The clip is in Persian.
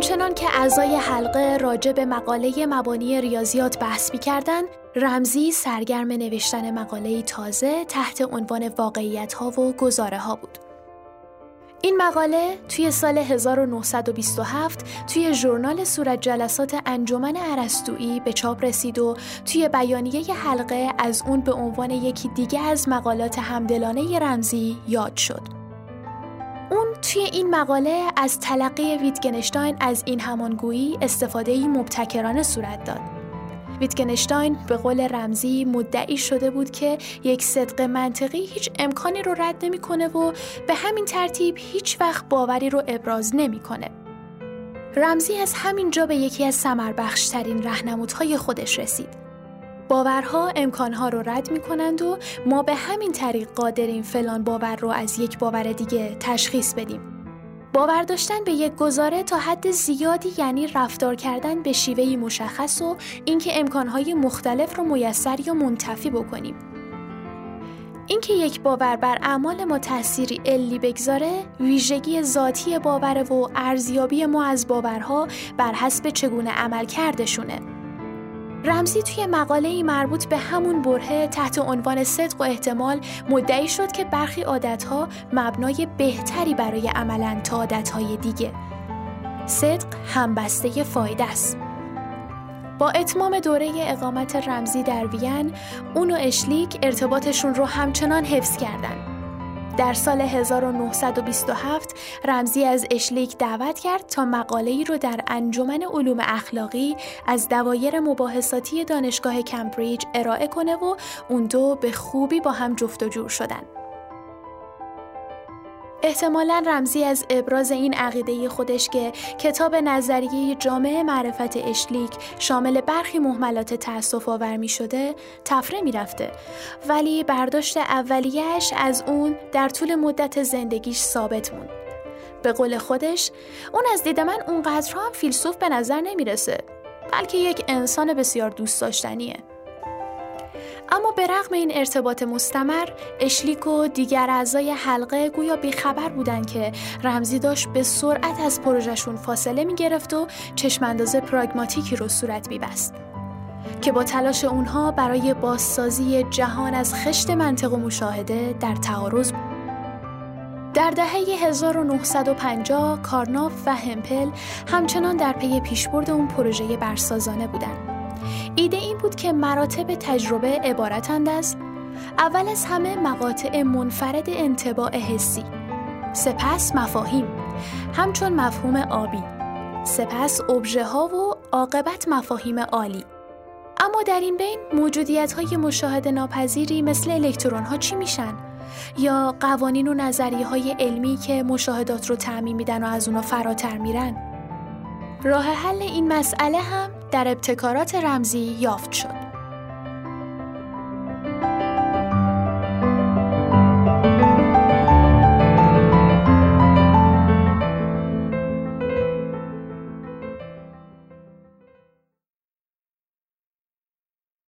همچنان که اعضای حلقه راجع به مقاله مبانی ریاضیات بحث کردن، رمزی سرگرم نوشتن مقاله تازه تحت عنوان واقعیت ها و گزاره ها بود. این مقاله توی سال 1927 توی ژورنال صورت جلسات انجمن عرستویی به چاپ رسید و توی بیانیه حلقه از اون به عنوان یکی دیگه از مقالات همدلانه رمزی یاد شد. اون توی این مقاله از تلقی ویتگنشتاین از این همانگویی استفاده مبتکرانه صورت داد. ویتگنشتاین به قول رمزی مدعی شده بود که یک صدق منطقی هیچ امکانی رو رد نمی‌کنه و به همین ترتیب هیچ وقت باوری رو ابراز نمی‌کنه. رمزی از همین جا به یکی از سمربخشترین رهنمودهای خودش رسید. باورها امکانها رو رد می کنند و ما به همین طریق قادریم فلان باور رو از یک باور دیگه تشخیص بدیم. باور داشتن به یک گزاره تا حد زیادی یعنی رفتار کردن به شیوهی مشخص و اینکه امکانهای مختلف رو میسر یا منتفی بکنیم. اینکه یک باور بر اعمال ما تأثیری علی بگذاره ویژگی ذاتی باور و ارزیابی ما از باورها بر حسب چگونه عمل کردشونه. رمزی توی مقاله مربوط به همون برهه تحت عنوان صدق و احتمال مدعی شد که برخی عادتها مبنای بهتری برای عملن تا عادتهای دیگه. صدق همبسته فایده است. با اتمام دوره اقامت رمزی در وین، اون و اشلیک ارتباطشون رو همچنان حفظ کردند. در سال 1927 رمزی از اشلیک دعوت کرد تا مقاله ای رو در انجمن علوم اخلاقی از دوایر مباحثاتی دانشگاه کمبریج ارائه کنه و اون دو به خوبی با هم جفت و جور شدن. احتمالا رمزی از ابراز این عقیده خودش که کتاب نظریه جامعه معرفت اشلیک شامل برخی محملات تأصف آور می شده تفره می رفته ولی برداشت اولیش از اون در طول مدت زندگیش ثابت موند. به قول خودش اون از دید من اونقدرها هم فیلسوف به نظر نمی‌رسه بلکه یک انسان بسیار دوست داشتنیه اما به رغم این ارتباط مستمر اشلیک و دیگر اعضای حلقه گویا بیخبر بودن که رمزی داشت به سرعت از پروژهشون فاصله می گرفت و چشمانداز پراگماتیکی رو صورت میبست که با تلاش اونها برای بازسازی جهان از خشت منطق و مشاهده در تعارض بود. در دهه 1950 کارناف و همپل همچنان در پی پیشبرد اون پروژه برسازانه بودند. ایده این بود که مراتب تجربه عبارتند از اول از همه مقاطع منفرد انتباع حسی سپس مفاهیم همچون مفهوم آبی سپس ابژه ها و عاقبت مفاهیم عالی اما در این بین موجودیت های مشاهده ناپذیری مثل الکترون ها چی میشن؟ یا قوانین و نظریه های علمی که مشاهدات رو تعمین میدن و از اونا فراتر میرن؟ راه حل این مسئله هم در ابتکارات رمزی یافت شد.